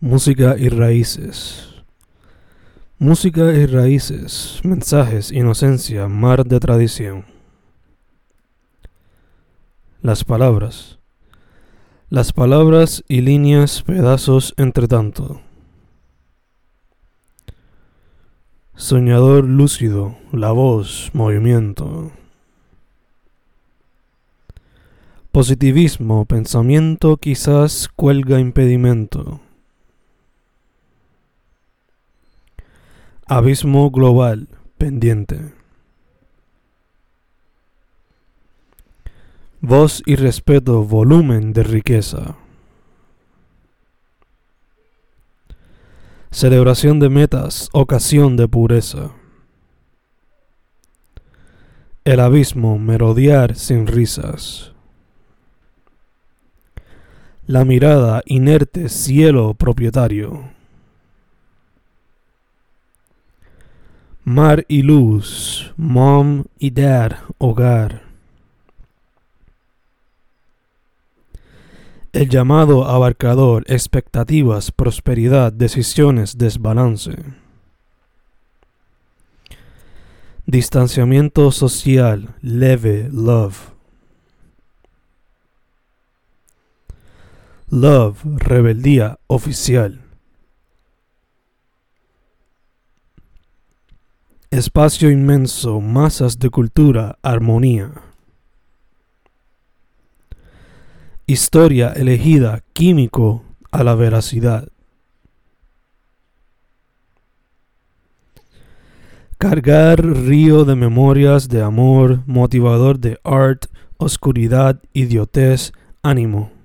Música y raíces. Música y raíces, mensajes, inocencia, mar de tradición. Las palabras. Las palabras y líneas, pedazos entre tanto. Soñador lúcido, la voz, movimiento. Positivismo, pensamiento quizás cuelga impedimento. Abismo global, pendiente. Voz y respeto, volumen de riqueza. Celebración de metas, ocasión de pureza. El abismo, merodear sin risas. La mirada, inerte, cielo propietario. Mar y luz, mom y dad, hogar. El llamado abarcador, expectativas, prosperidad, decisiones, desbalance. Distanciamiento social, leve, love. Love, rebeldía oficial. Espacio inmenso, masas de cultura, armonía. Historia elegida, químico a la veracidad. Cargar río de memorias de amor, motivador de art, oscuridad, idiotez, ánimo.